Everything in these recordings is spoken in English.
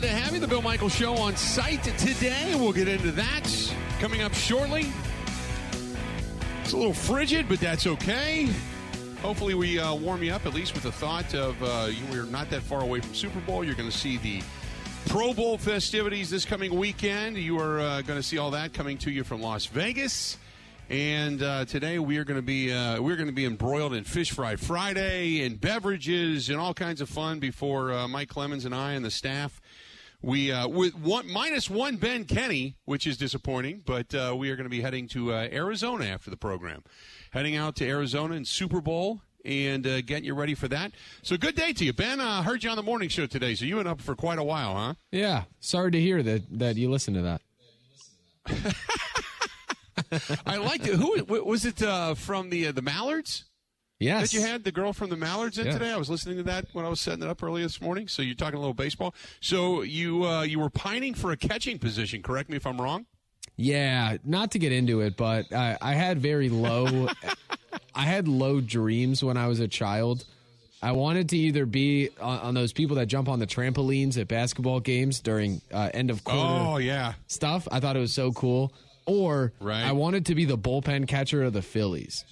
glad to have you. The Bill Michael Show on site today. We'll get into that coming up shortly. It's a little frigid, but that's okay. Hopefully, we uh, warm you up at least with the thought of uh, we're not that far away from Super Bowl. You're going to see the Pro Bowl festivities this coming weekend. You are uh, going to see all that coming to you from Las Vegas. And uh, today we are going to be uh, we're going to be embroiled in Fish Fry Friday and beverages and all kinds of fun before uh, Mike Clemens and I and the staff. We uh, with one minus one Ben Kenny, which is disappointing, but uh, we are going to be heading to uh, Arizona after the program, heading out to Arizona and Super Bowl and uh, getting you ready for that. So good day to you, Ben. I uh, heard you on the morning show today, so you went up for quite a while, huh? Yeah. Sorry to hear that that you listened to that. I liked it. Who was it uh, from the uh, the Mallards? Yes. That you had the girl from the Mallards in Yeah. today. I was listening to that when I was setting it up early this morning. So you're talking a little baseball. So you uh, you were pining for a catching position. Correct me if I'm wrong. Yeah, not to get into it, but I, I had very low, I had low dreams when I was a child. I wanted to either be on, on those people that jump on the trampolines at basketball games during uh, end of quarter Oh yeah. stuff. I thought it was so cool. Or Right. I wanted to be the bullpen catcher of the Phillies.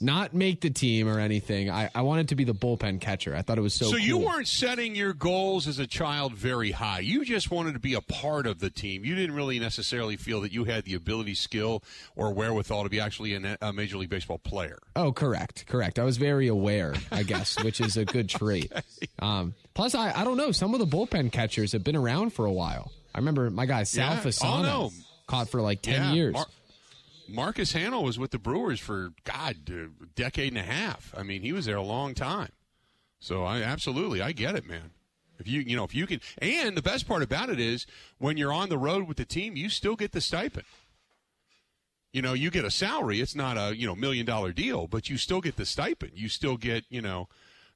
Not make the team or anything. I, I wanted to be the bullpen catcher. I thought it was so So cool. you weren't setting your goals as a child very high. You just wanted to be a part of the team. You didn't really necessarily feel that you had the ability, skill, or wherewithal to be actually a, a major league baseball player. Oh, correct, correct. I was very aware, I guess, which is a good trait. Um, plus, I, I don't know. Some of the bullpen catchers have been around for a while. I remember my guy Sal Yeah. Oh, no. caught for like ten Yeah, years. Mar- Marcus Hanel was with the Brewers for God, a decade and a half. I mean, he was there a long time. So I absolutely, I get it, man. If you, you know, if you can, and the best part about it is when you're on the road with the team, you still get the stipend. You know, you get a salary. It's not a you know million dollar deal, but you still get the stipend. You still get you know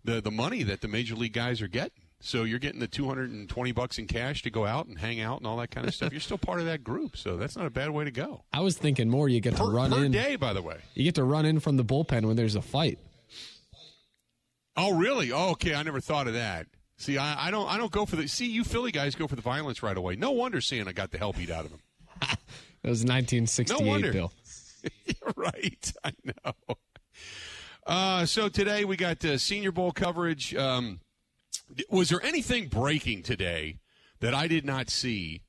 the the money that the major league guys are getting. So you're getting the 220 bucks in cash to go out and hang out and all that kind of stuff. You're still part of that group, so that's not a bad way to go. I was thinking more. You get to run per in. day, by the way. You get to run in from the bullpen when there's a fight. Oh, really? Oh, okay. I never thought of that. See, I, I don't I don't go for the see you Philly guys go for the violence right away. No wonder Santa got the hell beat out of him. It was 1968, No wonder. Bill. right. I know. Uh, so today we got uh, Senior Bowl coverage. Um, was there anything breaking today that I did not see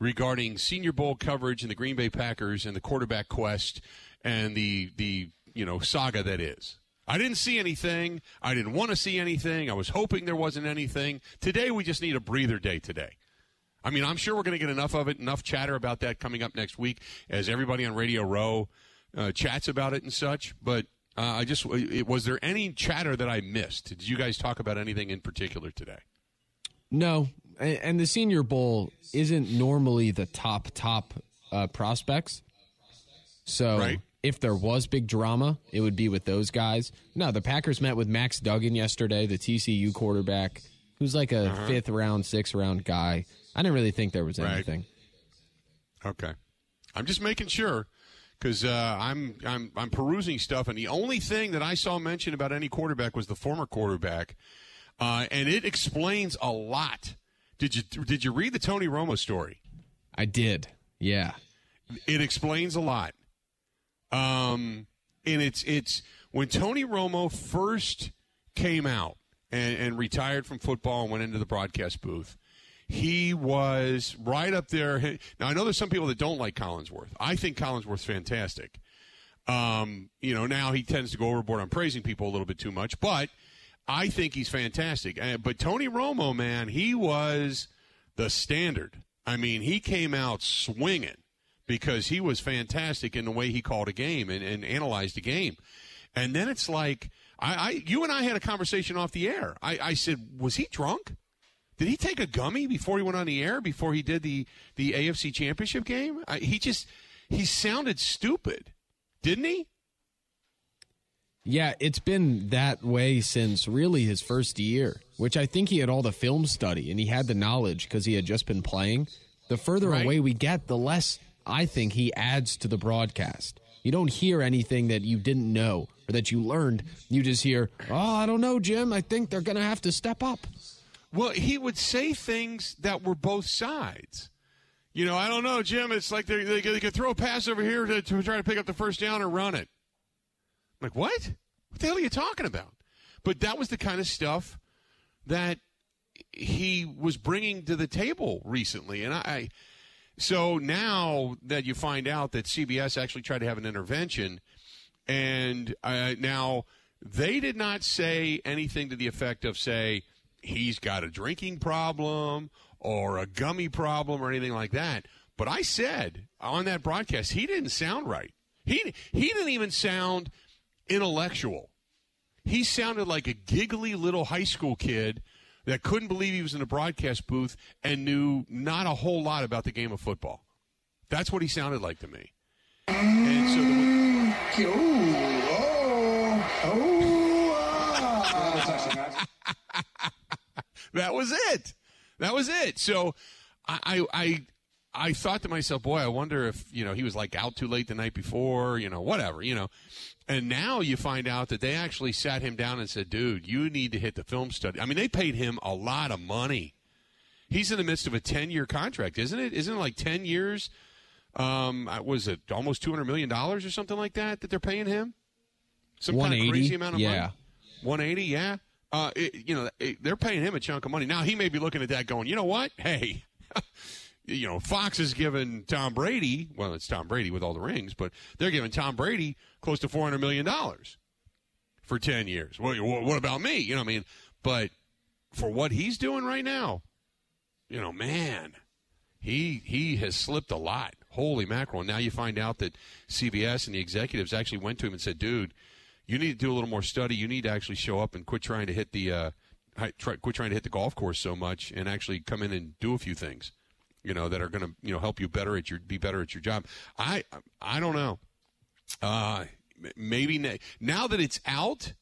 regarding Senior Bowl coverage and the Green Bay Packers and the quarterback quest and the the you know saga that is? I didn't see anything. I didn't want to see anything. I was hoping there wasn't anything. Today we just need a breather day today. I mean, I'm sure we're going to get enough of it, enough chatter about that coming up next week as everybody on Radio Row uh, chats about it and such. But uh, I just, it, was there any chatter that I missed? Did you guys talk about anything in particular today? No, and, and the Senior Bowl isn't normally the top top uh, prospects. So Right. if there was big drama, it would be with those guys. No, the Packers met with Max Duggan yesterday, the TCU quarterback, who's like a fifth round, sixth round guy. I didn't really think there was Right. anything. Okay, I'm just making sure because uh, I'm I'm I'm perusing stuff, and the only thing that I saw mentioned about any quarterback was the former quarterback, uh, and it explains a lot. Did you did you read the Tony Romo story? I did. Yeah. it explains a lot. Um, and it's it's when Tony Romo first came out and, and retired from football and went into the broadcast booth. He was right up there. Now I know there's some people that don't like Collinsworth. I think Collinsworth's fantastic. Um, you know, now he tends to go overboard on praising people a little bit too much, but I think he's fantastic. Uh, but Tony Romo, man, he was the standard. I mean, he came out swinging because he was fantastic in the way he called a game and, and analyzed a game. And then it's like, I, I, you and I had a conversation off the air. I, I said, was he drunk? Did he take a gummy before he went on the air? Before he did the the AFC Championship game? I, he just he sounded stupid, didn't he? Yeah, it's been that way since really his first year, which I think he had all the film study and he had the knowledge because he had just been playing. The further Right. away we get, the less I think he adds to the broadcast. You don't hear anything that you didn't know or that you learned. You just hear, oh, I don't know, Jim. I think they're going to have to step up. Well, he would say things that were both sides. You know, I don't know, Jim. It's like they they, they could throw a pass over here to, to try to pick up the first down or run it. I'm like, what? What the hell are you talking about? But that was the kind of stuff that he was bringing to the table recently, and I. So now that you find out that CBS actually tried to have an intervention, and uh, now they did not say anything to the effect of say he's got a drinking problem or a gummy problem or anything like that. But I said on that broadcast he didn't sound right. He he didn't even sound intellectual. He sounded like a giggly little high school kid that couldn't believe he was in a broadcast booth and knew not a whole lot about the game of football. That's what he sounded like to me. And so the, that was it. That was it. So I, I, I thought to myself, boy, I wonder if you know he was like out too late the night before, you know, whatever, you know. And now you find out that they actually sat him down and said, dude, you need to hit the film study. I mean, they paid him a lot of money. He's in the midst of a 10 year contract, isn't it? Isn't it like 10 years? Um, was it almost $200 million or something like that that they're paying him? Some kind of crazy amount of yeah. money? 180, yeah. Uh, it, you know, it, they're paying him a chunk of money. Now, he may be looking at that going, you know what? Hey, you know, Fox is giving Tom Brady, well, it's Tom Brady with all the rings, but they're giving Tom Brady close to $400 million for 10 years. What, what about me? You know what I mean? But for what he's doing right now, you know, man, he he has slipped a lot. Holy mackerel. And now you find out that CBS and the executives actually went to him and said, dude, you need to do a little more study. You need to actually show up and quit trying to hit the uh, try, quit trying to hit the golf course so much and actually come in and do a few things you know that are going to you know help you better at your be better at your job. I I don't know. Uh, maybe na- now that it's out,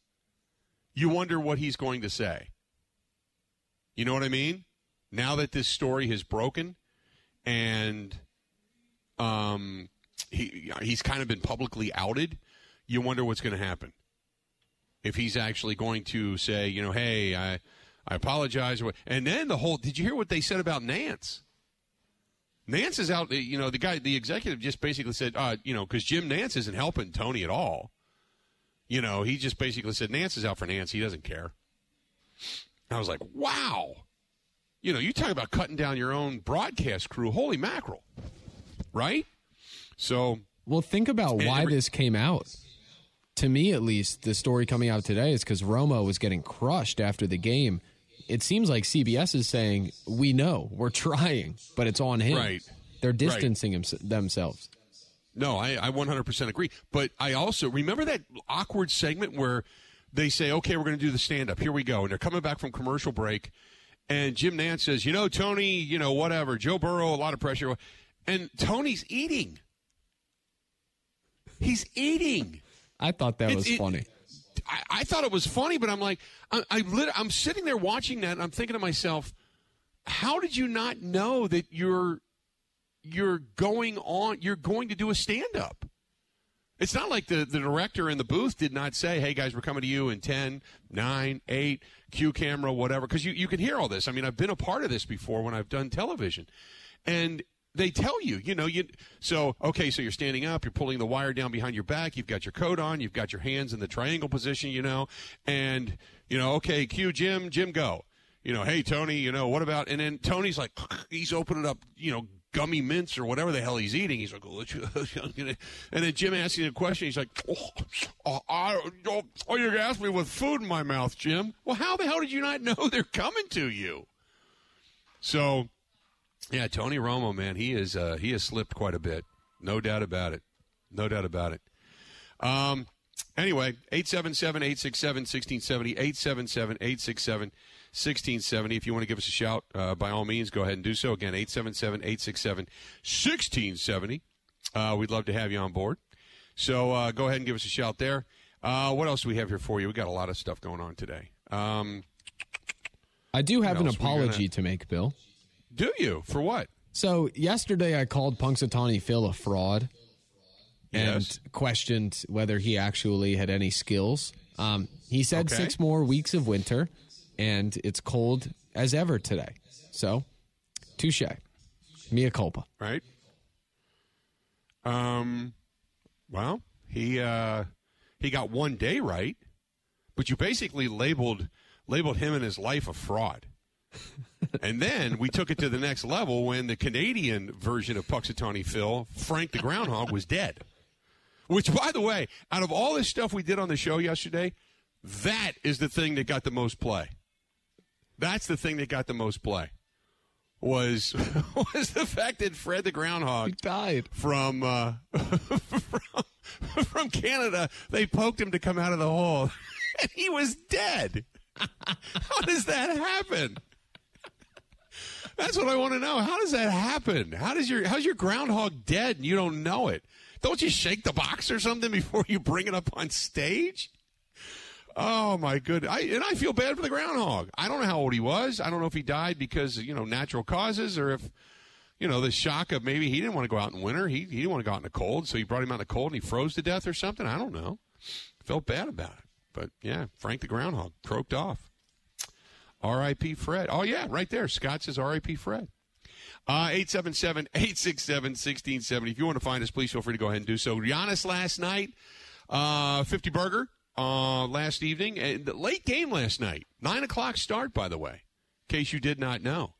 you wonder what he's going to say. You know what I mean? Now that this story has broken, and um, he he's kind of been publicly outed, you wonder what's going to happen. If he's actually going to say, you know, hey, I I apologize, and then the whole. Did you hear what they said about Nantz? Nantz is out. You know, the guy, the executive, just basically said, uh, you know, because Jim Nantz isn't helping Tony at all. You know, he just basically said Nantz is out for Nantz. He doesn't care. I was like, wow. You know, you talk about cutting down your own broadcast crew. Holy mackerel, right? So, well, think about why every- this came out. To me, at least, the story coming out today is because Romo was getting crushed after the game it seems like CBS is saying, "We know, we're trying, but it's on him." Right. They're distancing right. him, themselves. No, I, I 100% agree. But I also remember that awkward segment where they say, "Okay, we're going to do the stand up. Here we go," and they're coming back from commercial break, and Jim Nantz says, "You know, Tony, you know, whatever. Joe Burrow, a lot of pressure," and Tony's eating. He's eating. I thought that was it, funny. I, I, thought it was funny, but I'm like, I, I lit, I'm sitting there watching that, and I'm thinking to myself, how did you not know that you're you're going on? You're going to do a stand up. It's not like the, the director in the booth did not say, hey, guys, we're coming to you in 10, 9, 8, cue camera, whatever. Because you, you can hear all this. I mean, I've been a part of this before when I've done television. And they tell you, you know, you so okay, so you're standing up, you're pulling the wire down behind your back, you've got your coat on, you've got your hands in the triangle position, you know, and you know, okay, cue Jim, Jim go. You know, hey Tony, you know, what about and then Tony's like he's opening up, you know, gummy mints or whatever the hell he's eating. He's like, oh, and then Jim asking a question. He's like, oh, I, oh, oh, you're asking me with food in my mouth, Jim. Well, how the hell did you not know they're coming to you? So yeah, Tony Romo, man, he is uh, he has slipped quite a bit, no doubt about it, no doubt about it. Um, anyway, 877-867-1670, 877-867-1670. If you want to give us a shout, uh, by all means, go ahead and do so. Again, 877-867-1670. Uh, we'd love to have you on board. So uh, go ahead and give us a shout there. Uh, what else do we have here for you? We got a lot of stuff going on today. Um, I do have an apology gonna... to make, Bill. Do you? For what? So yesterday I called Punxsutawney Phil a fraud and yes. questioned whether he actually had any skills. Um, he said okay. six more weeks of winter, and it's cold as ever today. So, touche. Mea culpa. right? Um, well, he uh, he got one day right, but you basically labeled labeled him and his life a fraud. and then we took it to the next level when the Canadian version of Punxsutawney Phil, Frank the Groundhog, was dead. Which, by the way, out of all this stuff we did on the show yesterday, that is the thing that got the most play. That's the thing that got the most play. Was was the fact that Fred the Groundhog died from uh, from, from Canada. They poked him to come out of the hole, and he was dead. How does that happen? That's what I want to know. How does that happen? How does your how's your groundhog dead and you don't know it? Don't you shake the box or something before you bring it up on stage? Oh my good! I and I feel bad for the groundhog. I don't know how old he was. I don't know if he died because you know natural causes or if you know the shock of maybe he didn't want to go out in winter. He he didn't want to go out in the cold, so he brought him out in the cold and he froze to death or something. I don't know. Felt bad about it, but yeah, Frank the groundhog croaked off. R.I.P. Fred. Oh yeah, right there. Scott says R.I.P. Fred. Uh, 877-867-1670. If you want to find us, please feel free to go ahead and do so. Giannis last night, uh, 50 burger uh, last evening. And late game last night. 9 o'clock start, by the way, in case you did not know,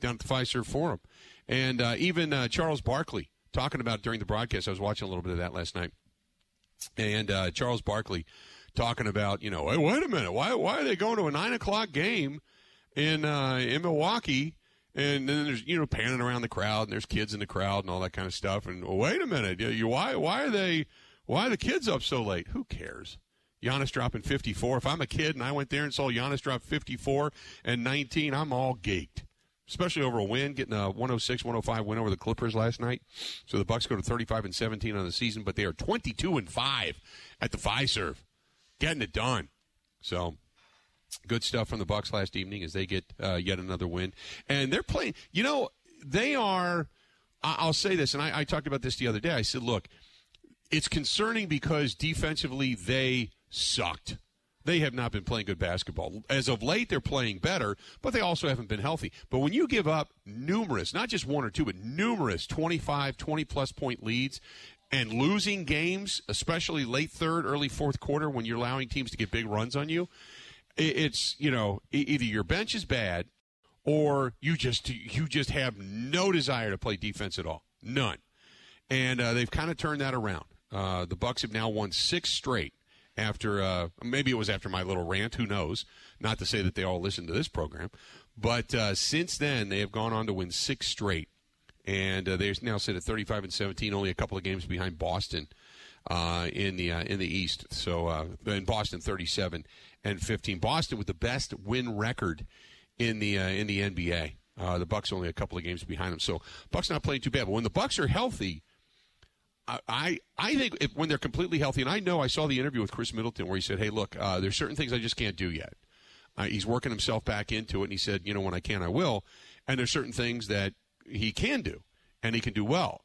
down at the Fiserv Forum. And uh, even uh, Charles Barkley talking about during the broadcast. I was watching a little bit of that last night. And uh, Charles Barkley talking about, you know, hey, wait a minute. Why, why are they going to a 9 o'clock game in, uh, in Milwaukee? And then there's you know panning around the crowd, and there's kids in the crowd and all that kind of stuff. And well, wait a minute, you, you why why are they why are the kids up so late? Who cares? Giannis dropping 54. If I'm a kid and I went there and saw Giannis drop 54 and 19, I'm all geeked. Especially over a win, getting a 106 105 win over the Clippers last night. So the Bucks go to 35 and 17 on the season, but they are 22 and 5 at the Fiserv. getting it done. So good stuff from the Bucks last evening as they get uh, yet another win, and they're playing. You know, they are. I'll say this, and I, I talked about this the other day. I said, look, it's concerning because defensively they sucked. They have not been playing good basketball. As of late, they're playing better, but they also haven't been healthy. But when you give up numerous, not just one or two, but numerous 25, 20 plus point leads, and losing games, especially late third, early fourth quarter, when you're allowing teams to get big runs on you, it's you know either your bench is bad or you just you just have no desire to play defense at all. None. And uh, they've kind of turned that around. Uh, the bucks have now won six straight after uh, maybe it was after my little rant who knows? Not to say that they all listen to this program. But uh, since then they have gone on to win six straight. And uh, they now sit at 35 and 17 only a couple of games behind boston uh, in the in the east. So in boston 37 and 15. Boston with the best win record in the uh, in the NBA. Uh, the Bucks only a couple of games behind them, so Bucks not playing too bad. But when the Bucks are healthy, I I think if, when they're completely healthy, and I know I saw the interview with Khris Middleton where he said, "Hey, look, uh, there's certain things I just can't do yet." Uh, he's working himself back into it, and he said, "You know, when I can, I will." And there's certain things that he can do, and he can do well.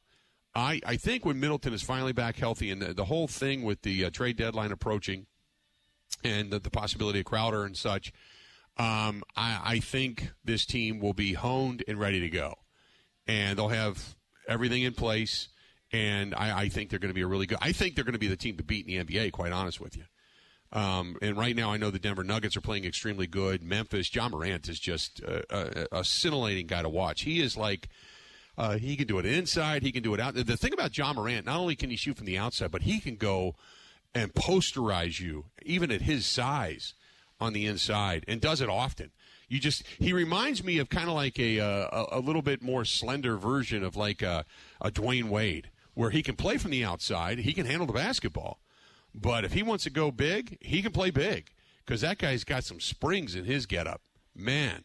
I, I think when Middleton is finally back healthy, and the, the whole thing with the uh, trade deadline approaching, and the, the possibility of Crowder and such, um, I, I think this team will be honed and ready to go. And they'll have everything in place. And I, I think they're going to be a really good. I think they're going to be the team to beat in the NBA. Quite honest with you. Um, and right now, I know the Denver Nuggets are playing extremely good. Memphis, Ja Morant is just a, a, a scintillating guy to watch. He is like uh, he can do it inside, he can do it out. The thing about Ja Morant, not only can he shoot from the outside, but he can go and posterize you, even at his size, on the inside, and does it often. You just he reminds me of kind of like a, a, a little bit more slender version of like a, a Dwyane Wade, where he can play from the outside, he can handle the basketball, but if he wants to go big, he can play big because that guy's got some springs in his getup, man,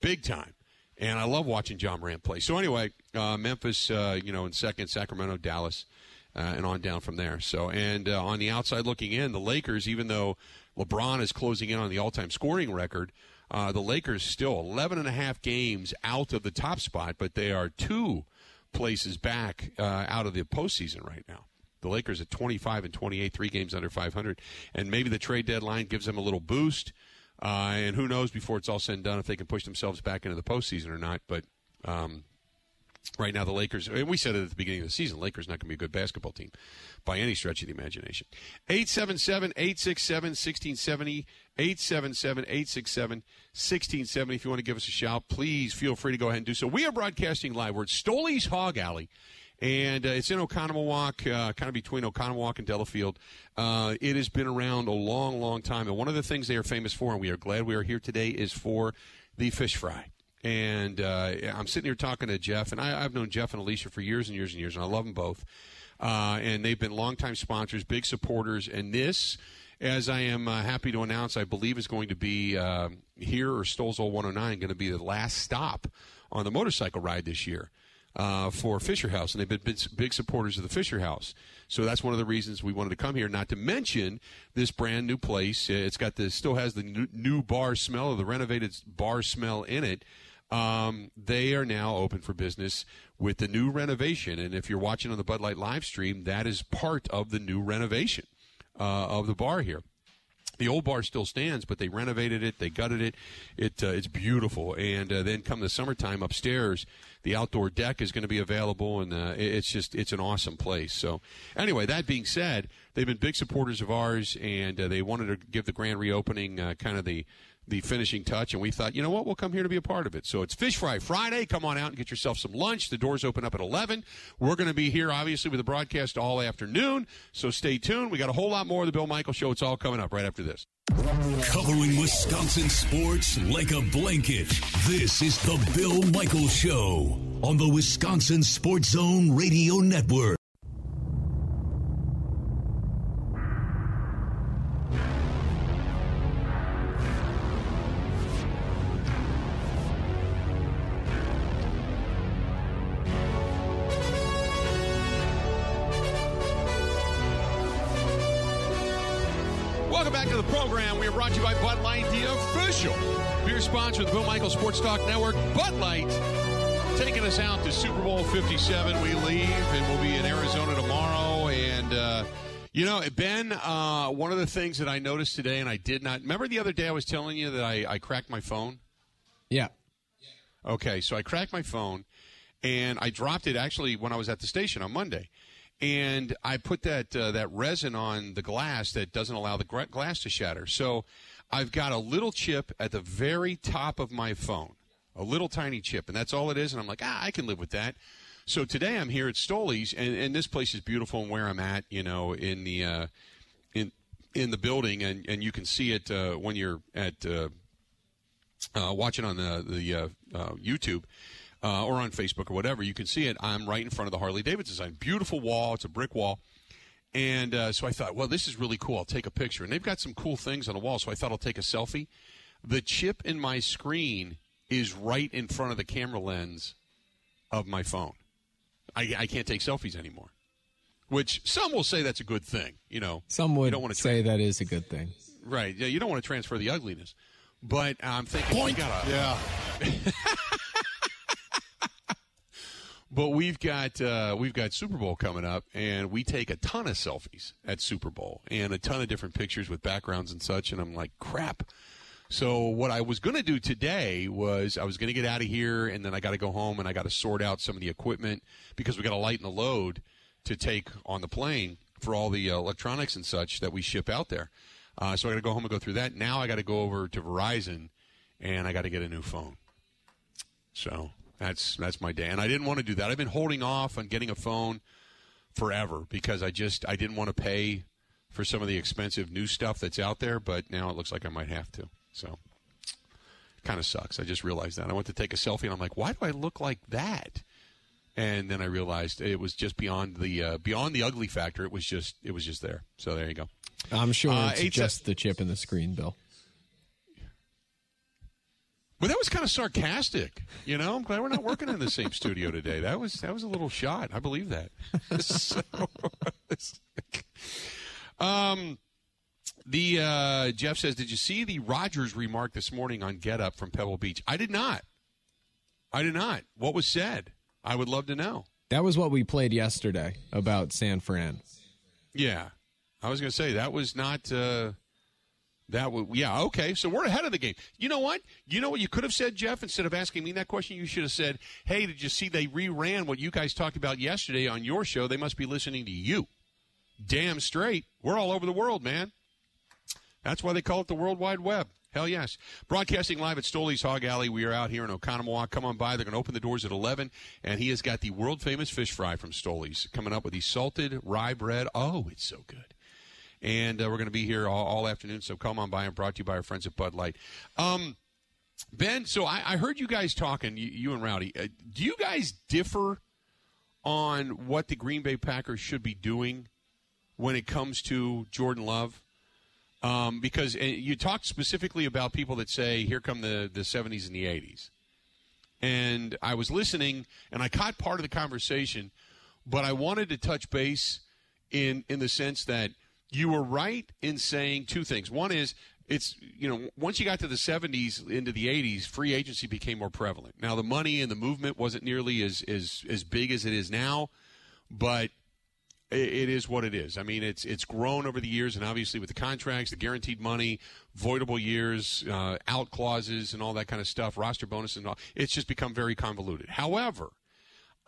big time. And I love watching Ja Morant play. So anyway, uh, Memphis, uh, you know, in second, Sacramento, Dallas uh, and on down from there. So, and uh, on the outside looking in, the Lakers, even though LeBron is closing in on the all-time scoring record, uh, the Lakers still 11 and a half games out of the top spot, but they are two places back uh, out of the postseason right now. The Lakers at 25 and 28, three games under 500, and maybe the trade deadline gives them a little boost. Uh, and who knows before it's all said and done if they can push themselves back into the postseason or not. But um, right now, the Lakers, and we said it at the beginning of the season, Lakers not going to be a good basketball team by any stretch of the imagination. 877 867 1670. 877 867 1670. If you want to give us a shout, please feel free to go ahead and do so. We are broadcasting live. We're at Stoley's Hog Alley and uh, it's in Oconomowoc, uh, kind of between Oconomowoc and Delafield. Uh, it has been around a long, long time, and one of the things they are famous for, and we are glad we are here today, is for the fish fry. And uh, I'm sitting here talking to Jeff, and I, have known Jeff and Alicia for years and years and years, and I love them both. Uh, and they've been longtime sponsors, big supporters, and this as I am uh, happy to announce, I believe is going to be uh, here or Stolzel 109 going to be the last stop on the motorcycle ride this year uh, for Fisher House, and they've been big, supporters of the Fisher House. So that's one of the reasons we wanted to come here. Not to mention this brand new place. It's got the still has the new bar smell of the renovated bar smell in it. Um, they are now open for business with the new renovation. And if you're watching on the Bud Light live stream, that is part of the new renovation uh, of the bar here the old bar still stands, but they renovated it, they gutted it. It uh, it's beautiful, and uh, then come the summertime upstairs, the outdoor deck is going to be available, and uh, it's just it's an awesome place. So anyway, that being said, they've been big supporters of ours, and uh, they wanted to give the grand reopening uh, kind of the the finishing touch, and we thought, you know what, we'll come here to be a part of it. So it's Fish Fry Friday. Come on out and get yourself some lunch. The doors open up at 11. We're going to be here, obviously, with the broadcast all afternoon. So stay tuned. We got a whole lot more of the Bill Michael Show. It's all coming up right after this. Covering Wisconsin sports like a blanket. This is the Bill Michael Show on the Wisconsin Sports Zone Radio Network. Sports Talk Network, Bud Light, taking us out to Super Bowl 57. We leave and we'll be in Arizona tomorrow. And, uh, you know, Ben, uh, one of the things that I noticed today, and I did not remember the other day I was telling you that I, I cracked my phone? Yeah. Okay, so I cracked my phone and I dropped it actually when I was at the station on Monday and I put that uh, that resin on the glass that doesn't allow the glass to shatter. So I've got a little chip at the very top of my phone, a little tiny chip, and that's all it is. And I'm like, ah, I can live with that. So today I'm here at Stoley's, and, and this place is beautiful. And where I'm at, you know, in the uh, in in the building, and, and you can see it uh, when you're at uh, uh watching on the the uh, uh, YouTube. or on Facebook or whatever, you can see it. I'm right in front of the Harley Davidson sign. Beautiful wall. It's a brick wall. And uh, so I thought, well, this is really cool. I'll take a picture. And they've got some cool things on the wall, so I thought I'll take a selfie. The chip in my screen is right in front of the camera lens of my phone. I, I can't take selfies anymore. Which some will say that's a good thing. You know, some would don't want to tra- say that is a good thing. Right? Yeah, you don't want to transfer the ugliness. But I'm thinking, Point. Gotta, yeah. But we've got uh, we've got Super Bowl coming up, and we take a ton of selfies at Super Bowl and a ton of different pictures with backgrounds and such. And I'm like, crap. So what I was going to do today was I was going to get out of here, and then I got to go home and I got to sort out some of the equipment because we got to lighten the load to take on the plane for all the uh, electronics and such that we ship out there. Uh, so I got to go home and go through that. Now I got to go over to Verizon, and I got to get a new phone. So that's that's my day, and I didn't want to do that. I've been holding off on getting a phone forever because I just I didn't want to pay for some of the expensive new stuff that's out there. But now it looks like I might have to. So kind of sucks. I just realized that. I went to take a selfie, and I'm like, why do I look like that? And then I realized it was just beyond the uh, beyond the ugly factor. It was just it was just there. So there you go. I'm sure uh, it's just the chip in the screen, Bill. Well, that was kind of sarcastic. You know, I'm glad we're not working in the same studio today. That was that was a little shot. I believe that. so, um, the uh, Jeff says, "Did you see the Rodgers remark this morning on Get Up from Pebble Beach?" I did not. I did not. What was said? I would love to know. That was what we played yesterday about San Fran. Yeah, I was going to say that was not. Uh, That would, yeah, okay. So we're ahead of the game. You know what? You know what you could have said, Jeff? Instead of asking me that question, you should have said, "Hey, did you see they reran what you guys talked about yesterday on your show? They must be listening to you." Damn straight. We're all over the world, man. That's why they call it the World Wide Web. Hell yes. Broadcasting live at Stoley's Hog Alley. We are out here in Oconomowoc. Come on by. They're going to open the doors at 11. And he has got the world famous fish fry from Stoley's coming up with the salted rye bread. Oh, it's so good. And uh, we're going to be here all, all, afternoon. So come on by and brought to you by our friends at Bud Light. Um, ben, so I, I, heard you guys talking, you, you and Rowdy. Uh, do you guys differ on what the Green Bay Packers should be doing when it comes to Jordan Love? Um, because you talked specifically about people that say, here come the, the 70s and the 80s. And I was listening and I caught part of the conversation, but I wanted to touch base in, in the sense that you were right in saying two things. One is, it's you know once you got to the 70s into the 80s free agency became more prevalent now the money and the movement wasn't nearly as as as big as it is now but it is what it is. I mean, it's it's grown over the years, and obviously with the contracts, the guaranteed money, voidable years, uh, out clauses, and all that kind of stuff, roster bonuses, and all, it's just become very convoluted. However,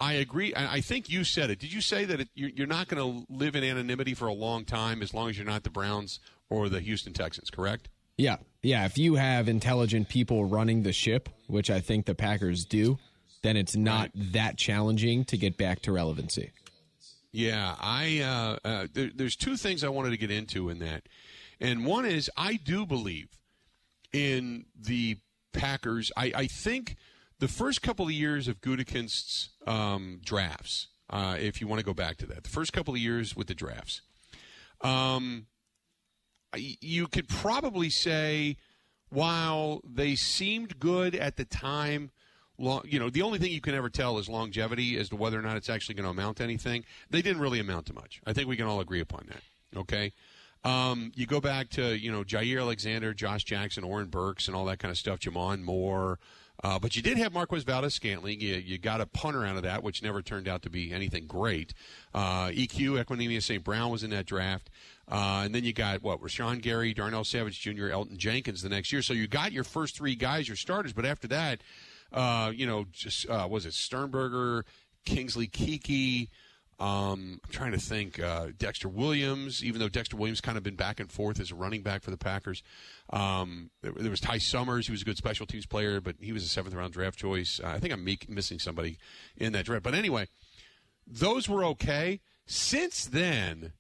I agree. I think you said it. Did you say that it, you're not going to live in anonymity for a long time as long as you're not the Browns or the Houston Texans? Correct. Yeah, yeah. If you have intelligent people running the ship, which I think the Packers do, then it's not right. that challenging to get back to relevancy. Yeah, I uh, uh, there, there's two things I wanted to get into in that, and one is I do believe in the Packers. I, I think the first couple of years of Gutekunst's um, drafts, uh, if you want to go back to that, the first couple of years with the drafts, um, you could probably say while they seemed good at the time long, you know, the only thing you can ever tell is longevity as to whether or not it's actually going to amount to anything. They didn't really amount to much. I think we can all agree upon that. Okay. Um, you go back to, you know, Jaire Alexander, Josh Jackson, Oren Burks, and all that kind of stuff, J'Mon Moore. Uh, but you did have Marquez Valdes-Scantling. You, you got a punter out of that, which never turned out to be anything great. Uh, EQ, Equanimeous St. Brown was in that draft. Uh, and then you got, what, Rashan Gary, Darnell Savage Jr., Elgton Jenkins the next year. So you got your first three guys, your starters. But after that, uh, you know, just uh, was it Sternberger, Kingsley Keke. Um, I'm trying to think. Uh, Dexter Williams, even though Dexter Williams kind of been back and forth as a running back for the Packers. Um, there, there, was Ty Summers, who was a good special teams player, but he was a seventh round draft choice. Uh, I think I'm missing somebody in that draft. But anyway, those were okay. Since then,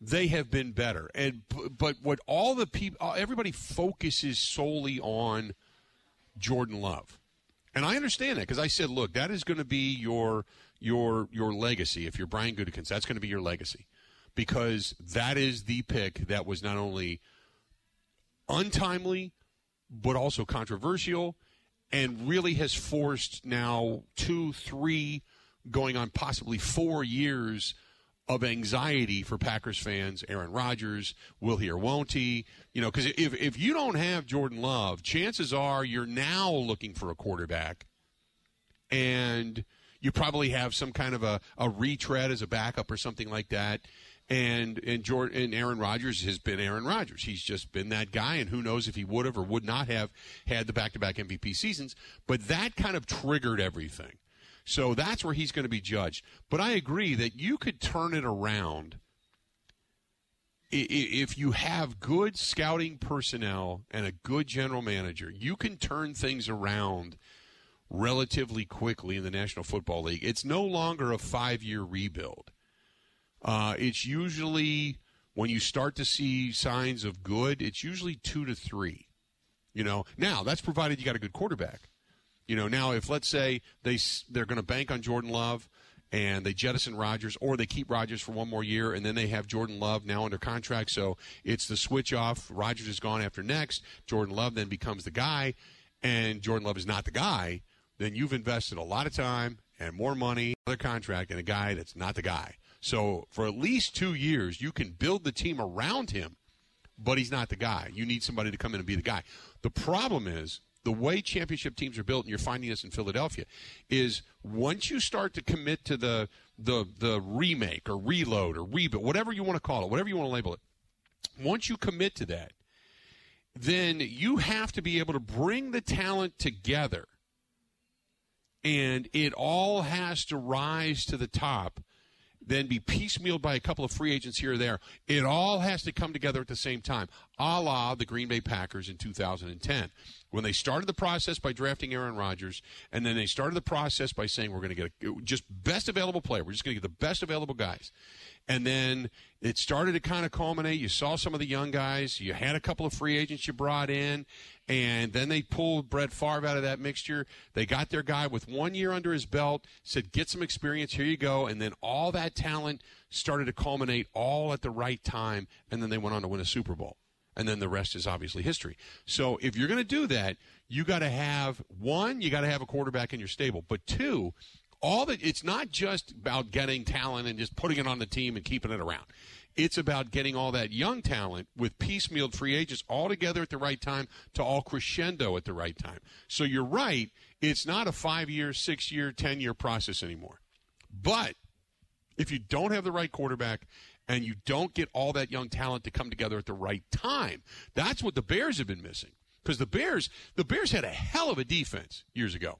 they have been better. And but what all the people, everybody focuses solely on Jordan Love. And I understand that because I said, look, that is going to be your your your legacy. If you're Brian Gutekunst, that's going to be your legacy because that is the pick that was not only untimely but also controversial and really has forced now two, three, going on possibly four years of anxiety for Packers fans. Aaron Rodgers, will he or won't he? You know, because if, if you don't have Jordan Love, chances are you're now looking for a quarterback and you probably have some kind of a, a retread as a backup or something like that. And and Jordan and Aaron Rodgers has been Aaron Rodgers. He's just been that guy, and who knows if he would have or would not have had the back to back MVP seasons. But that kind of triggered everything. So that's where he's going to be judged. But I agree that you could turn it around if you have good scouting personnel and a good general manager. You can turn things around relatively quickly in the National Football League. It's no longer a five year rebuild. Uh, it's usually when you start to see signs of good, it's usually two to three. You know, now that's provided you got a good quarterback. You know, now if let's say they they're going to bank on Jordan Love and they jettison Rodgers, or they keep Rodgers for one more year, and then they have Jordan Love now under contract. So it's the switch off. Rodgers is gone after next. Jordan Love then becomes the guy, and Jordan Love is not the guy. Then you've invested a lot of time and more money, another contract, and a guy that's not the guy. So for at least two years, you can build the team around him, but he's not the guy. You need somebody to come in and be the guy. The problem is the way championship teams are built, and you're finding this in Philadelphia, is once you start to commit to the the the remake or reload or rebuild, whatever you want to call it, whatever you want to label it, once you commit to that, then you have to be able to bring the talent together. And it all has to rise to the top, then be piecemealed by a couple of free agents here or there. It all has to come together at the same time, a la the Green Bay Packers in 2010 when they started the process by drafting Aaron Rodgers, and then they started the process by saying we're going to get a, just best available player. We're just going to get the best available guys. And then it started to kind of culminate. You saw some of the young guys. You had a couple of free agents you brought in, and then they pulled Brett Favre out of that mixture. They got their guy with one year under his belt, said, "Get some experience. Here you go." And then all that talent started to culminate all at the right time, and then they went on to win a Super Bowl and then the rest is obviously history. So if you're going to do that, you got to have one, you got to have a quarterback in your stable, but two, all that it's not just about getting talent and just putting it on the team and keeping it around. It's about getting all that young talent with piecemealed free agents all together at the right time to all crescendo at the right time. So you're right, it's not a 5-year, 6-year, 10-year process anymore. But if you don't have the right quarterback and you don't get all that young talent to come together at the right time. That's what the Bears have been missing. Because the Bears, the Bears had a hell of a defense years ago.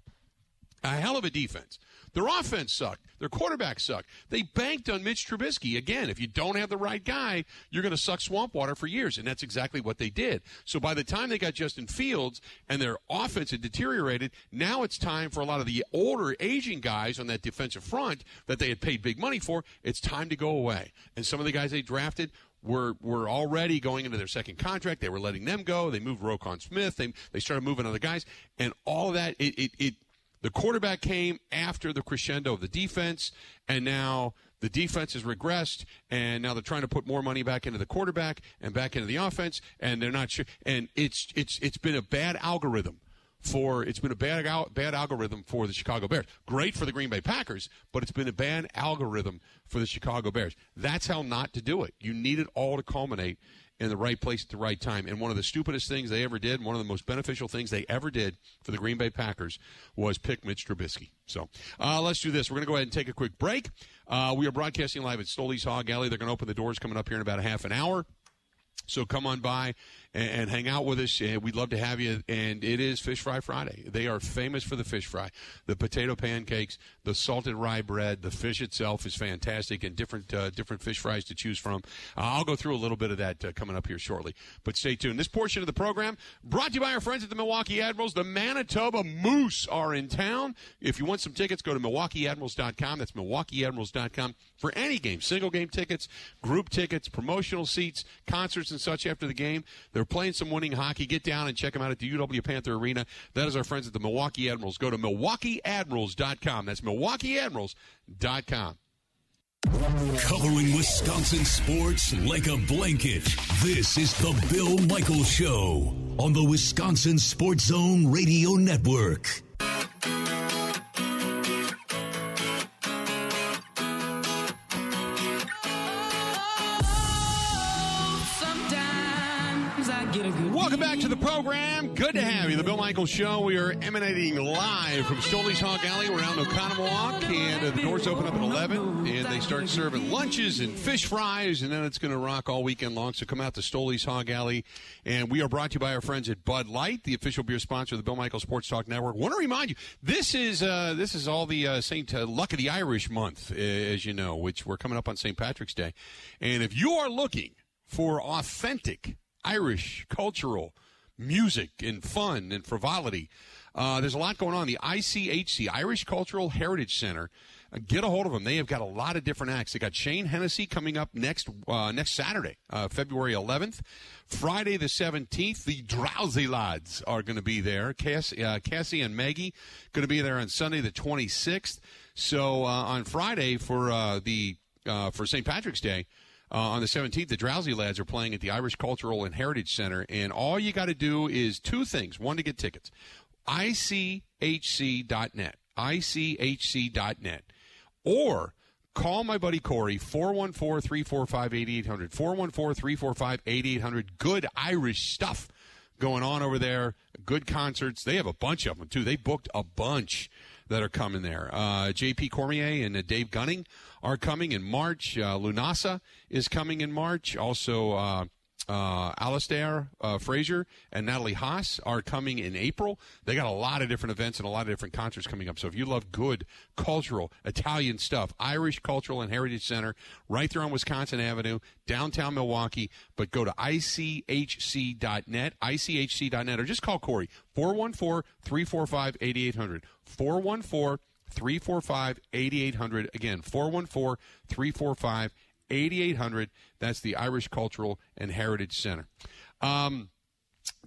A hell of a defense. Their offense sucked. Their quarterback sucked. They banked on Mitch Trubisky. Again, if you don't have the right guy, you're going to suck swamp water for years. And that's exactly what they did. So by the time they got Justin Fields and their offense had deteriorated, now it's time for a lot of the older, aging guys on that defensive front that they had paid big money for, it's time to go away. And some of the guys they drafted were were already going into their second contract. They were letting them go. They moved Roquan Smith. They they started moving other guys, and all of that. It, it, it the quarterback came after the crescendo of the defense, and now the defense has regressed, and now they're trying to put more money back into the quarterback and back into the offense, and they're not sure. And it's it's it's been a bad algorithm for it's been a bad bad algorithm for the Chicago Bears. Great for the Green Bay Packers, but it's been a bad algorithm for the Chicago Bears. That's how not to do it. You need it all to culminate in the right place at the right time. And one of the stupidest things they ever did, one of the most beneficial things they ever did for the Green Bay Packers was pick Mitch Trubisky. So uh, let's do this. We're going to go ahead and take a quick break. Uh, we are broadcasting live at Stoley's Hog Alley. They're going to open the doors coming up here in about a half an hour. So come on by and, and hang out with us. And we'd love to have you. And it is Fish Fry Friday. They are famous for the fish fry, the potato pancakes, the salted rye bread. The fish itself is fantastic, and different uh, different fish fries to choose from. Uh, I'll go through a little bit of that uh, coming up here shortly. But stay tuned. This portion of the program brought to you by our friends at the Milwaukee Admirals. The Manitoba Moose are in town. If you want some tickets, go to MilwaukeeAdmirals.com. That's MilwaukeeAdmirals.com for any game, single game tickets, group tickets, promotional seats, concerts, and such after the game. They're playing some winning hockey. Get down and check them out at the UW Panther Arena. That is our friends at the Milwaukee Admirals. Go to MilwaukeeAdmirals.com. That's MilwaukeeAdmirals.com. Covering Wisconsin sports like a blanket. This is the Bill Michaels Show on the Wisconsin Sports Zone Radio Network. Program. Good to have you. The Bill Michaels Show. We are emanating live from Stoley's Hog Alley around Oconomowoc, and uh, the doors open up at 11, and they start serving lunches and fish fries, and then it's going to rock all weekend long. So come out to Stoley's Hog Alley, and we are brought to you by our friends at Bud Light, the official beer sponsor of the Bill Michaels Sports Talk Network. Want to remind you, this is uh, this is all the uh, Saint uh, Luck of the Irish month, as you know, which we're coming up on St. Patrick's Day, and if you are looking for authentic Irish cultural music and fun and frivolity. Uh, there's a lot going on. The ICHC, Irish Cultural Heritage Center, uh, get a hold of them. They have got a lot of different acts. They got Shane Hennessy coming up next uh, next Saturday, uh, February 11th. Friday the 17th, the Drowsy Lads are going to be there. Cassie, uh, Cassie and Maggie going to be there on Sunday the 26th. So uh, on Friday for the for St. Patrick's Day. Uh, on the 17th, the Drowsy Lads are playing at the Irish Cultural and Heritage Center, and all you got to do is two things. One, to get tickets. ICHC.net. ICHC.net. Or call my buddy Corey, 414 345 8800. 414 345 8800. Good Irish stuff going on over there. Good concerts. They have a bunch of them, too. They booked a bunch that are coming there. Uh, J.P. Cormier and uh, Dave Gunning are coming in March. Uh, Lunasa is coming in March. Also, uh, uh, Alasdair uh, Fraser and Natalie Haas are coming in April. They got a lot of different events and a lot of different concerts coming up. So if you love good cultural Italian stuff, Irish Cultural and Heritage Center, right there on Wisconsin Avenue, downtown Milwaukee. But go to ichc.net, ichc.net, or just call Corey 414 345 8800. 414 345 8800. Again, 414 345 8800. That's the Irish Cultural and Heritage Center. Um,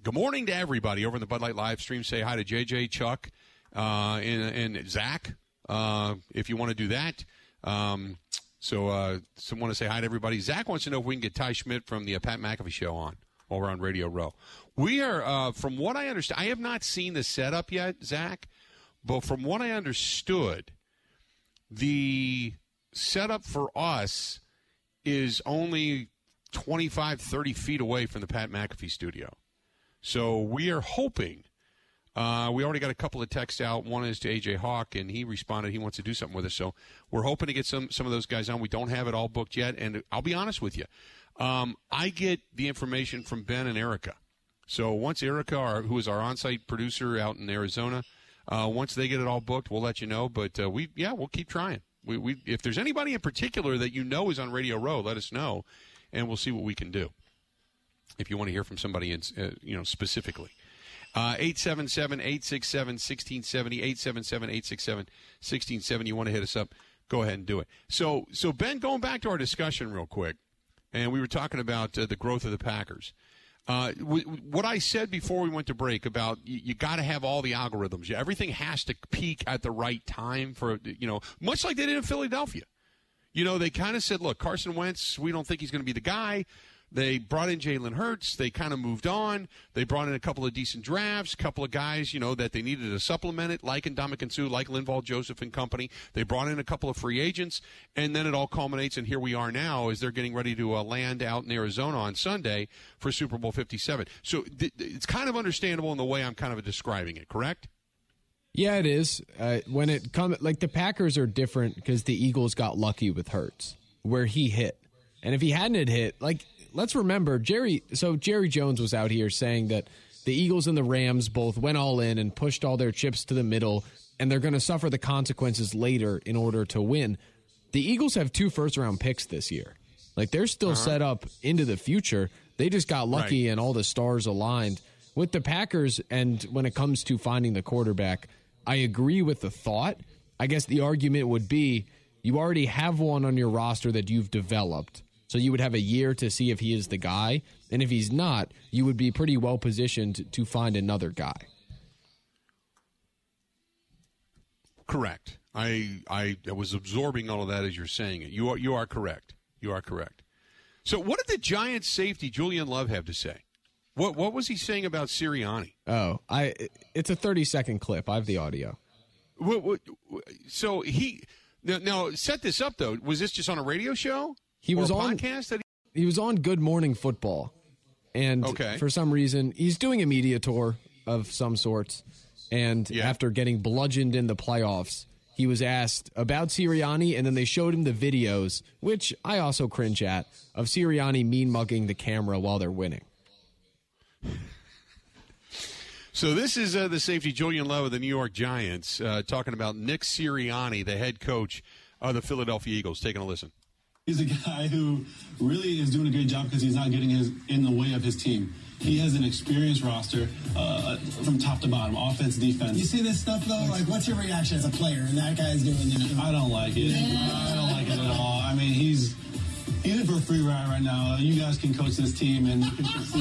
good morning to everybody over in the Bud Light live stream. Say hi to JJ, Chuck, uh, and, and, Zach uh, if you want to do that. Um, so, uh, so want to say hi to everybody. Zach wants to know if we can get Ty Schmit from the uh, Pat McAfee show on while we're on Radio Row. We are, uh, from what I understand, I have not seen the setup yet, Zach, but from what I understood, the setup for us is only 25, 30 feet away from the Pat McAfee studio. So we are hoping. Uh, we already got a couple of texts out. One is to AJ Hawk, and he responded he wants to do something with us. So we're hoping to get some some of those guys on. We don't have it all booked yet, and I'll be honest with you, um, I get the information from Ben and Erica. So once Erica, our, who is our on-site producer out in Arizona, uh, once they get it all booked, we'll let you know. But uh, we, yeah, we'll keep trying. We, we, if there's anybody in particular that you know is on Radio Row, let us know, and we'll see what we can do. If you want to hear from somebody, in, uh, you know, specifically. Uh, 877 867 1670, 877 867 1670. You want to hit us up, go ahead and do it. So, so Ben, going back to our discussion real quick, and we were talking about uh, the growth of the Packers. Uh, what I said before we went to break about you, you got to have all the algorithms. Everything has to peak at the right time for you know, much like they did in Philadelphia. You know, they kind of said, "Look, Carson Wentz, we don't think he's going to be the guy." They brought in Jalen Hurts. They kind of moved on. They brought in a couple of decent drafts, a couple of guys, you know, that they needed to supplement it, like Ndamukong Suh, like Linval Joseph and company. They brought in a couple of free agents, and then it all culminates, and here we are now as they're getting ready to uh, land out in Arizona on Sunday for Super Bowl 57. So th- it's kind of understandable in the way I'm kind of describing it, correct? Yeah, it is. Uh, when it comes, like the Packers are different because the Eagles got lucky with Hurts, where he hit. And if he hadn't hit, like let's remember Jerry. So Jerry Jones was out here saying that the Eagles and the Rams both went all in and pushed all their chips to the middle, and they're going to suffer the consequences later in order to win. The Eagles have two first round picks this year. Like they're still uh-huh. set up into the future. They just got lucky right. and all the stars aligned. With the Packers, and when it comes to finding the quarterback, I agree with the thought. I guess the argument would be you already have one on your roster that you've developed. So you would have a year to see if he is the guy. And if he's not, you would be pretty well positioned to find another guy. Correct. I, I was absorbing all of that as you're saying it. You are you are correct. You are correct. So what did the Giants safety Julian Love have to say? What what was he saying about Sirianni? Oh, I it's a 30 second clip. I have the audio. What, what, so he now, now set this up though. Was this just on a radio show? He was on podcast that he, he was on Good Morning Football, and okay. for some reason he's doing a media tour of some sorts. And yeah. after getting bludgeoned in the playoffs, he was asked about Sirianni, and then they showed him the videos, which I also cringe at, of Sirianni mean mugging the camera while they're winning. So this is uh, the safety Julian Love of the New York Giants uh, talking about Nick Sirianni, the head coach of the Philadelphia Eagles. Taking a listen. He's a guy who really is doing a great job because he's not getting his, in the way of his team. He has an experienced roster uh, from top to bottom, offense, defense. You see this stuff though? Like, what's your reaction as a player? And that guy's doing it. I don't like it. Yeah. I don't like it at all. I mean, he's he's in for a free ride right now. You guys can coach this team, and that's,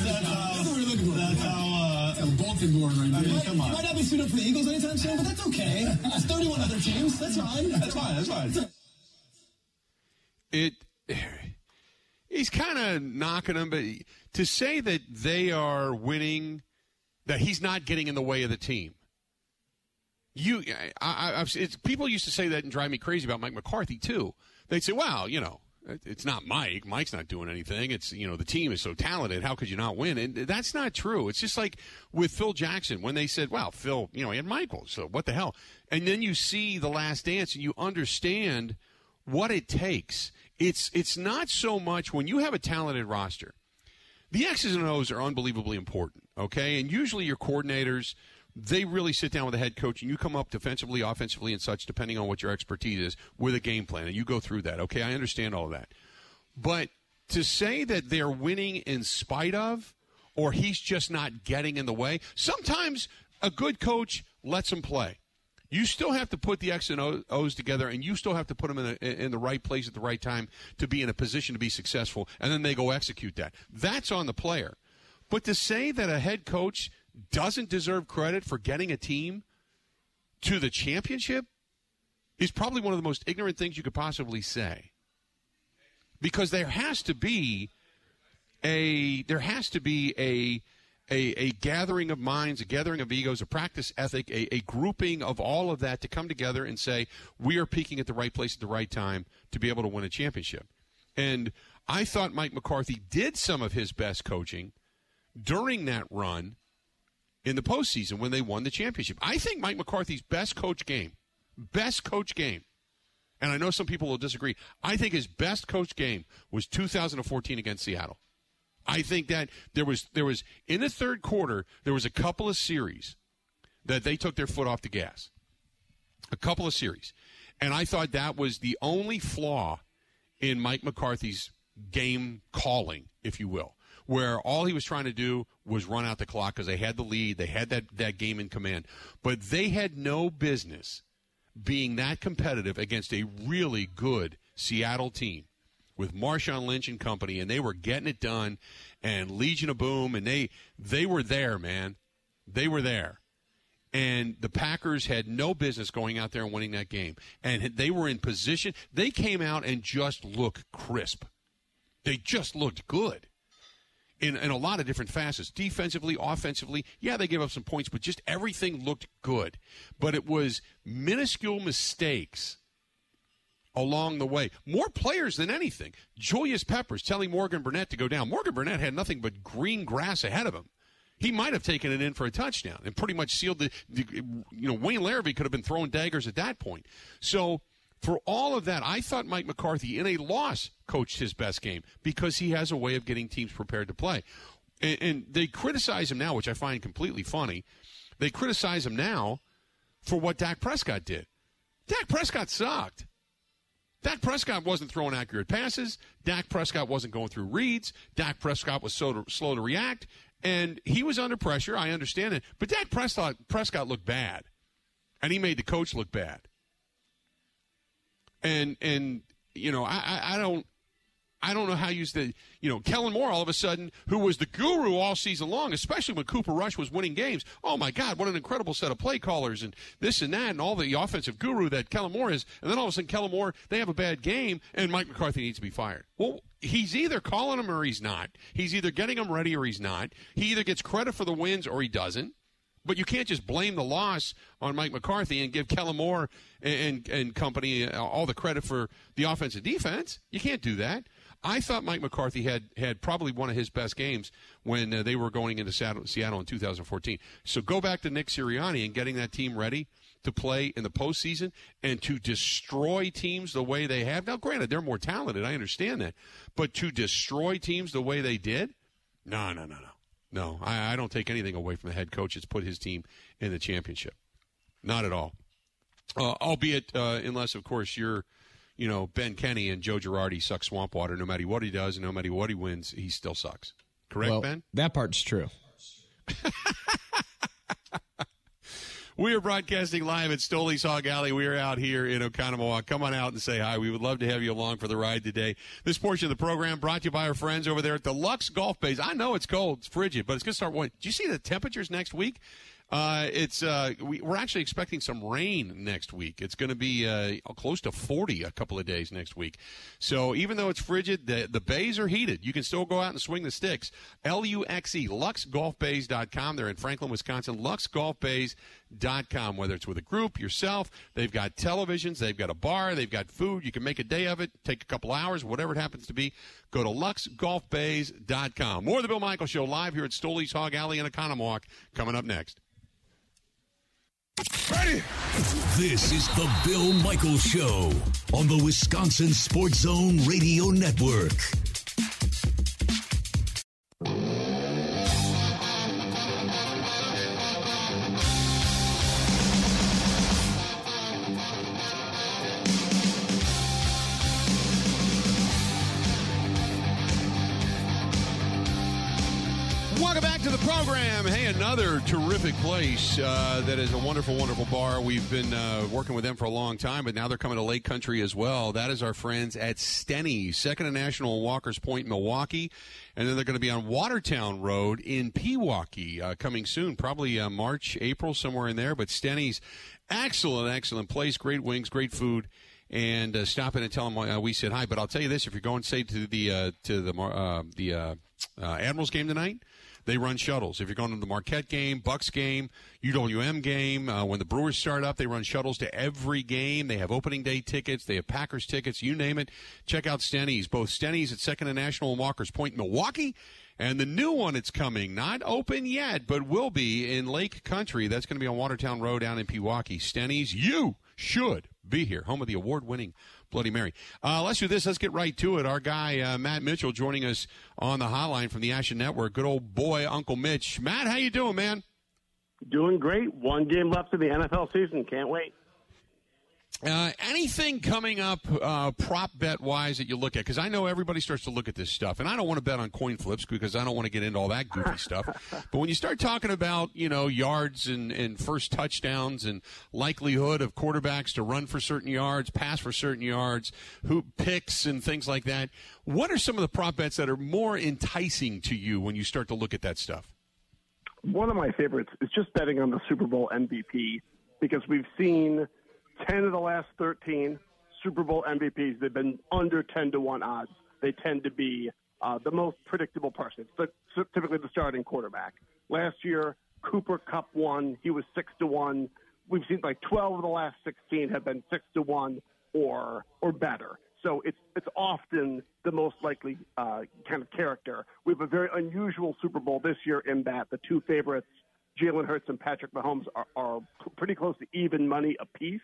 that's how. That's what we're looking for. That's how. Uh, a bulletin board right there. I mean, come on. Might not be suited up for the Eagles anytime soon, but that's okay. There's 31 other teams. That's fine. That's fine. That's fine it he's kind of knocking them, but to say that they are winning, that he's not getting in the way of the team. You, I, I, people used to say that and drive me crazy about Mike McCarthy too. They'd say, "Well, you know, it's not Mike. Mike's not doing anything. It's you know the team is so talented. How could you not win?" And that's not true. It's just like with Phil Jackson when they said, "Well, Phil, you know, had Michael, so what the hell?" And then you see the Last Dance and you understand what it takes it's it's not so much when you have a talented roster. The X's and O's are unbelievably important, okay? And usually your coordinators, they really sit down with the head coach and you come up defensively, offensively, and such, depending on what your expertise is, with a game plan, and you go through that. Okay, I understand all of that. But to say that they're winning in spite of, or he's just not getting in the way, sometimes a good coach lets him play. You still have to put the X and O's together, and you still have to put them in, a, in the right place at the right time to be in a position to be successful, and then they go execute that. That's on the player. But to say that a head coach doesn't deserve credit for getting a team to the championship is probably one of the most ignorant things you could possibly say. Because there has to be a there has to be a a, a gathering of minds, a gathering of egos, a practice ethic, a, a grouping of all of that to come together and say, we are peaking at the right place at the right time to be able to win a championship. And I thought Mike McCarthy did some of his best coaching during that run in the postseason when they won the championship. I think Mike McCarthy's best coach game, best coach game, and I know some people will disagree. I think his best coach game was 2014 against Seattle. I think that there was there was in the third quarter there was a couple of series that they took their foot off the gas. A couple of series. And I thought that was the only flaw in Mike McCarthy's game calling, if you will, where all he was trying to do was run out the clock because they had the lead, they had that, that game in command. But they had no business being that competitive against a really good Seattle team with Marshawn Lynch and company, and they were getting it done, and Legion of Boom, and they they were there, man. They were there. And the Packers had no business going out there and winning that game. And they were in position. They came out and just looked crisp. They just looked good in, in a lot of different facets. Defensively, offensively, yeah, they gave up some points, but just everything looked good. But it was minuscule mistakes along the way. More players than anything. Julius Peppers telling Morgan Burnett to go down. Morgan Burnett had nothing but green grass ahead of him. He might have taken it in for a touchdown and pretty much sealed the, the you know, Wayne Larrivee could have been throwing daggers at that point. So for all of that, I thought Mike McCarthy in a loss coached his best game because he has a way of getting teams prepared to play. And, and they criticize him now, which I find completely funny. They criticize him now for what Dak Prescott did. Dak Prescott sucked. Dak Prescott wasn't throwing accurate passes. Dak Prescott wasn't going through reads. Dak Prescott was so to, slow to react, and he was under pressure. I understand it, but Dak Prescott Prescott looked bad, and he made the coach look bad. And and you know I I, I don't I don't know how you the you know Kellen Moore all of a sudden, who was the guru all season long, especially when Cooper Rush was winning games. Oh my God, what an incredible set of play callers and this and that and all the offensive guru that Kellen Moore is. And then all of a sudden, Kellen Moore they have a bad game and Mike McCarthy needs to be fired. Well, he's either calling them or he's not. He's either getting them ready or he's not. He either gets credit for the wins or he doesn't. But you can't just blame the loss on Mike McCarthy and give Kellen Moore and, and, and company all the credit for the offensive defense. You can't do that. I thought Mike McCarthy had had probably one of his best games when uh, they were going into Seattle in 2014. So go back to Nick Sirianni and getting that team ready to play in the postseason and to destroy teams the way they have. Now, granted, they're more talented. I understand that, but to destroy teams the way they did, no, no, no, no, no. I, I don't take anything away from the head coach that's put his team in the championship. Not at all. Uh, albeit, uh, unless of course you're you know, Ben Kenny and Joe Girardi suck swamp water no matter what he does no matter what he wins, he still sucks. Correct, well, Ben? That part's true. we are broadcasting live at Stoley's Hog Alley. We are out here in Oconomowoc. Come on out and say hi. We would love to have you along for the ride today. This portion of the program brought to you by our friends over there at the Luxe Golf Bays. I know it's cold, it's frigid, but it's going to start. What? Do you see the temperatures next week? Uh, it's uh, we, are actually expecting some rain next week. It's going to be uh, close to 40 a couple of days next week. So even though it's frigid, the, the bays are heated. You can still go out and swing the sticks. L-U-X-E, luxegolfbays.com. They're in Franklin, Wisconsin. luxegolfbays.com. Whether it's with a group, yourself, they've got televisions, they've got a bar, they've got food. You can make a day of it, take a couple hours, whatever it happens to be. Go to luxegolfbays.com. More of the Bill Michael Show live here at Stoley's Hog Alley in Oconomowoc coming up next. Ready? This is the Bill Michael Show on the Wisconsin Sports Zone Radio Network. Program. Hey, another terrific place uh, that is a wonderful, wonderful bar. We've been uh, working with them for a long time, but now they're coming to Lake Country as well. That is our friends at Stenny's, second and national Walker's Point, Milwaukee, and then they're going to be on Watertown Road in Pewaukee uh, coming soon, probably uh, March, April, somewhere in there. But Stenny's, excellent, excellent place, great wings, great food and uh, stop in and tell them uh, we said hi. But I'll tell you this: if you're going, say, to the uh, to the uh, the uh, Admirals game tonight, they run shuttles. If you're going to the Marquette game, Bucks game, UWM game, uh, when the Brewers start up, they run shuttles to every game. They have opening day tickets, they have Packers tickets, you name it. Check out Stenny's. Both Stenny's at Second and National and Walker's Point, Milwaukee. And the new one it's coming, not open yet, but will be in Lake Country. That's going to be on Watertown Road down in Pewaukee. Stenny's, you should be here. Home of the award-winning Bloody Mary. Uh, let's do this. Let's get right to it. Our guy uh, Matt Mitchell joining us on the hotline from the Action Network. Good old boy, Uncle Mitch. Matt, how you doing, man? Doing great. One game left in the NFL season. Can't wait. Uh, anything coming up uh, prop bet wise that you look at? Because I know everybody starts to look at this stuff, and I don't want to bet on coin flips because I don't want to get into all that goofy stuff. But when you start talking about you know yards and, and first touchdowns and likelihood of quarterbacks to run for certain yards, pass for certain yards, who picks and things like that, what are some of the prop bets that are more enticing to you when you start to look at that stuff? One of my favorites is just betting on the Super Bowl MVP because we've seen 10 of the last 13 Super Bowl MVPs. They've been under 10 to 1 odds. They tend to be uh, the most predictable person. It's typically the starting quarterback. Last year, Cooper Kupp won. He was 6 to 1. We've seen like 12 of the last 16 have been 6 to 1 or or better. So it's it's often the most likely uh, kind of character. We have a very unusual Super Bowl this year in that the two favorites, Jalen Hurts and Patrick Mahomes, are, are pretty close to even money apiece.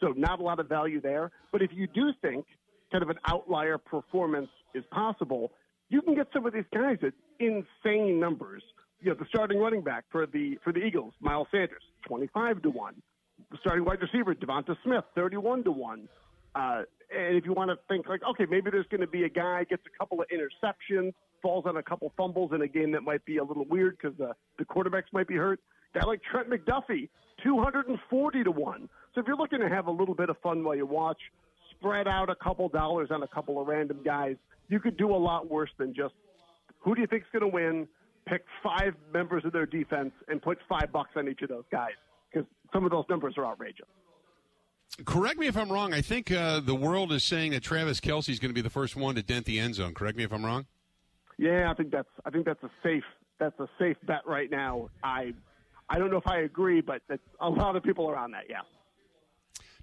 So not a lot of value there. But if you do think kind of an outlier performance is possible, you can get some of these guys at insane numbers. You know, the starting running back for the for the Eagles, Miles Sanders, twenty five to one. The starting wide receiver, Devonta Smith, thirty one to one. Uh, and if you want to think like, okay, maybe there's going to be a guy gets a couple of interceptions, falls on a couple fumbles in a game that might be a little weird because the the quarterbacks might be hurt. Guy like Trent McDuffie, two hundred and forty to one. So if you're looking to have a little bit of fun while you watch, spread out a couple dollars on a couple of random guys, you could do a lot worse than just who do you think's going to win? Pick five members of their defense and put five bucks on each of those guys because some of those numbers are outrageous. Correct me if I'm wrong. I think uh, the world is saying that Travis Kelce is going to be the first one to dent the end zone. Correct me if I'm wrong. Yeah, I think that's I think that's a safe that's a safe bet right now. I I don't know if I agree, but a lot of people are on that. Yeah.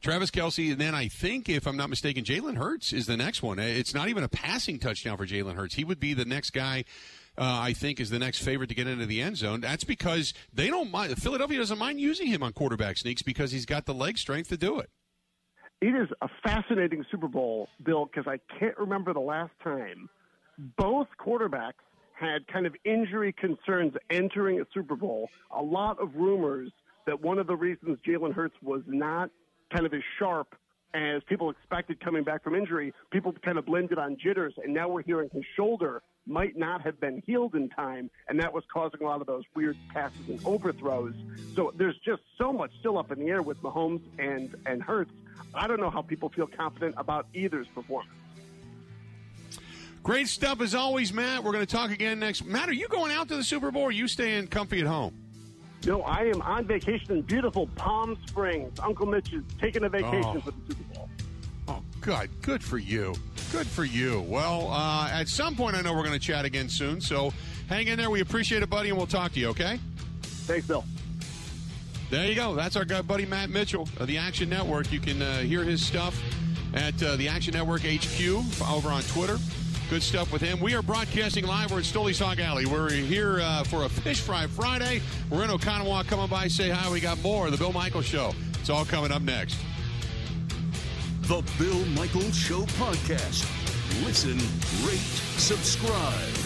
Travis Kelce, and then I think, if I'm not mistaken, Jalen Hurts is the next one. It's not even a passing touchdown for Jalen Hurts. He would be the next guy. Uh, I think is the next favorite to get into the end zone. That's because they don't mind. Philadelphia doesn't mind using him on quarterback sneaks because he's got the leg strength to do it. It is a fascinating Super Bowl, Bill, because I can't remember the last time both quarterbacks had kind of injury concerns entering a Super Bowl. A lot of rumors that one of the reasons Jalen Hurts was not kind of as sharp as people expected coming back from injury, people kind of blended on jitters, and now we're hearing his shoulder might not have been healed in time, and that was causing a lot of those weird passes and overthrows. So there's just so much still up in the air with Mahomes and and Hurts. I don't know how people feel confident about either's performance. Great stuff as always, Matt. We're going to talk again next. Matt, are you going out to the Super Bowl? or Are you staying comfy at home? No, I am on vacation in beautiful Palm Springs. Uncle Mitch is taking a vacation Oh. for the Super Bowl. Oh, good. Good for you. Good for you. Well, uh, at some point, I know we're going to chat again soon. So hang in there. We appreciate it, buddy, and we'll talk to you, okay? Thanks, Bill. There you go. That's our guy, buddy Matt Mitchell of the Action Network. You can uh, hear his stuff at uh, the Action Network HQ over on Twitter. Good stuff with him. We are broadcasting live. We're at Stoley's Hog Alley. We're here uh, for a Fish Fry Friday. We're in Oconomowoc. Come on by, say hi. We got more the Bill Michaels Show. It's all coming up next. The Bill Michaels Show podcast. Listen, rate, subscribe.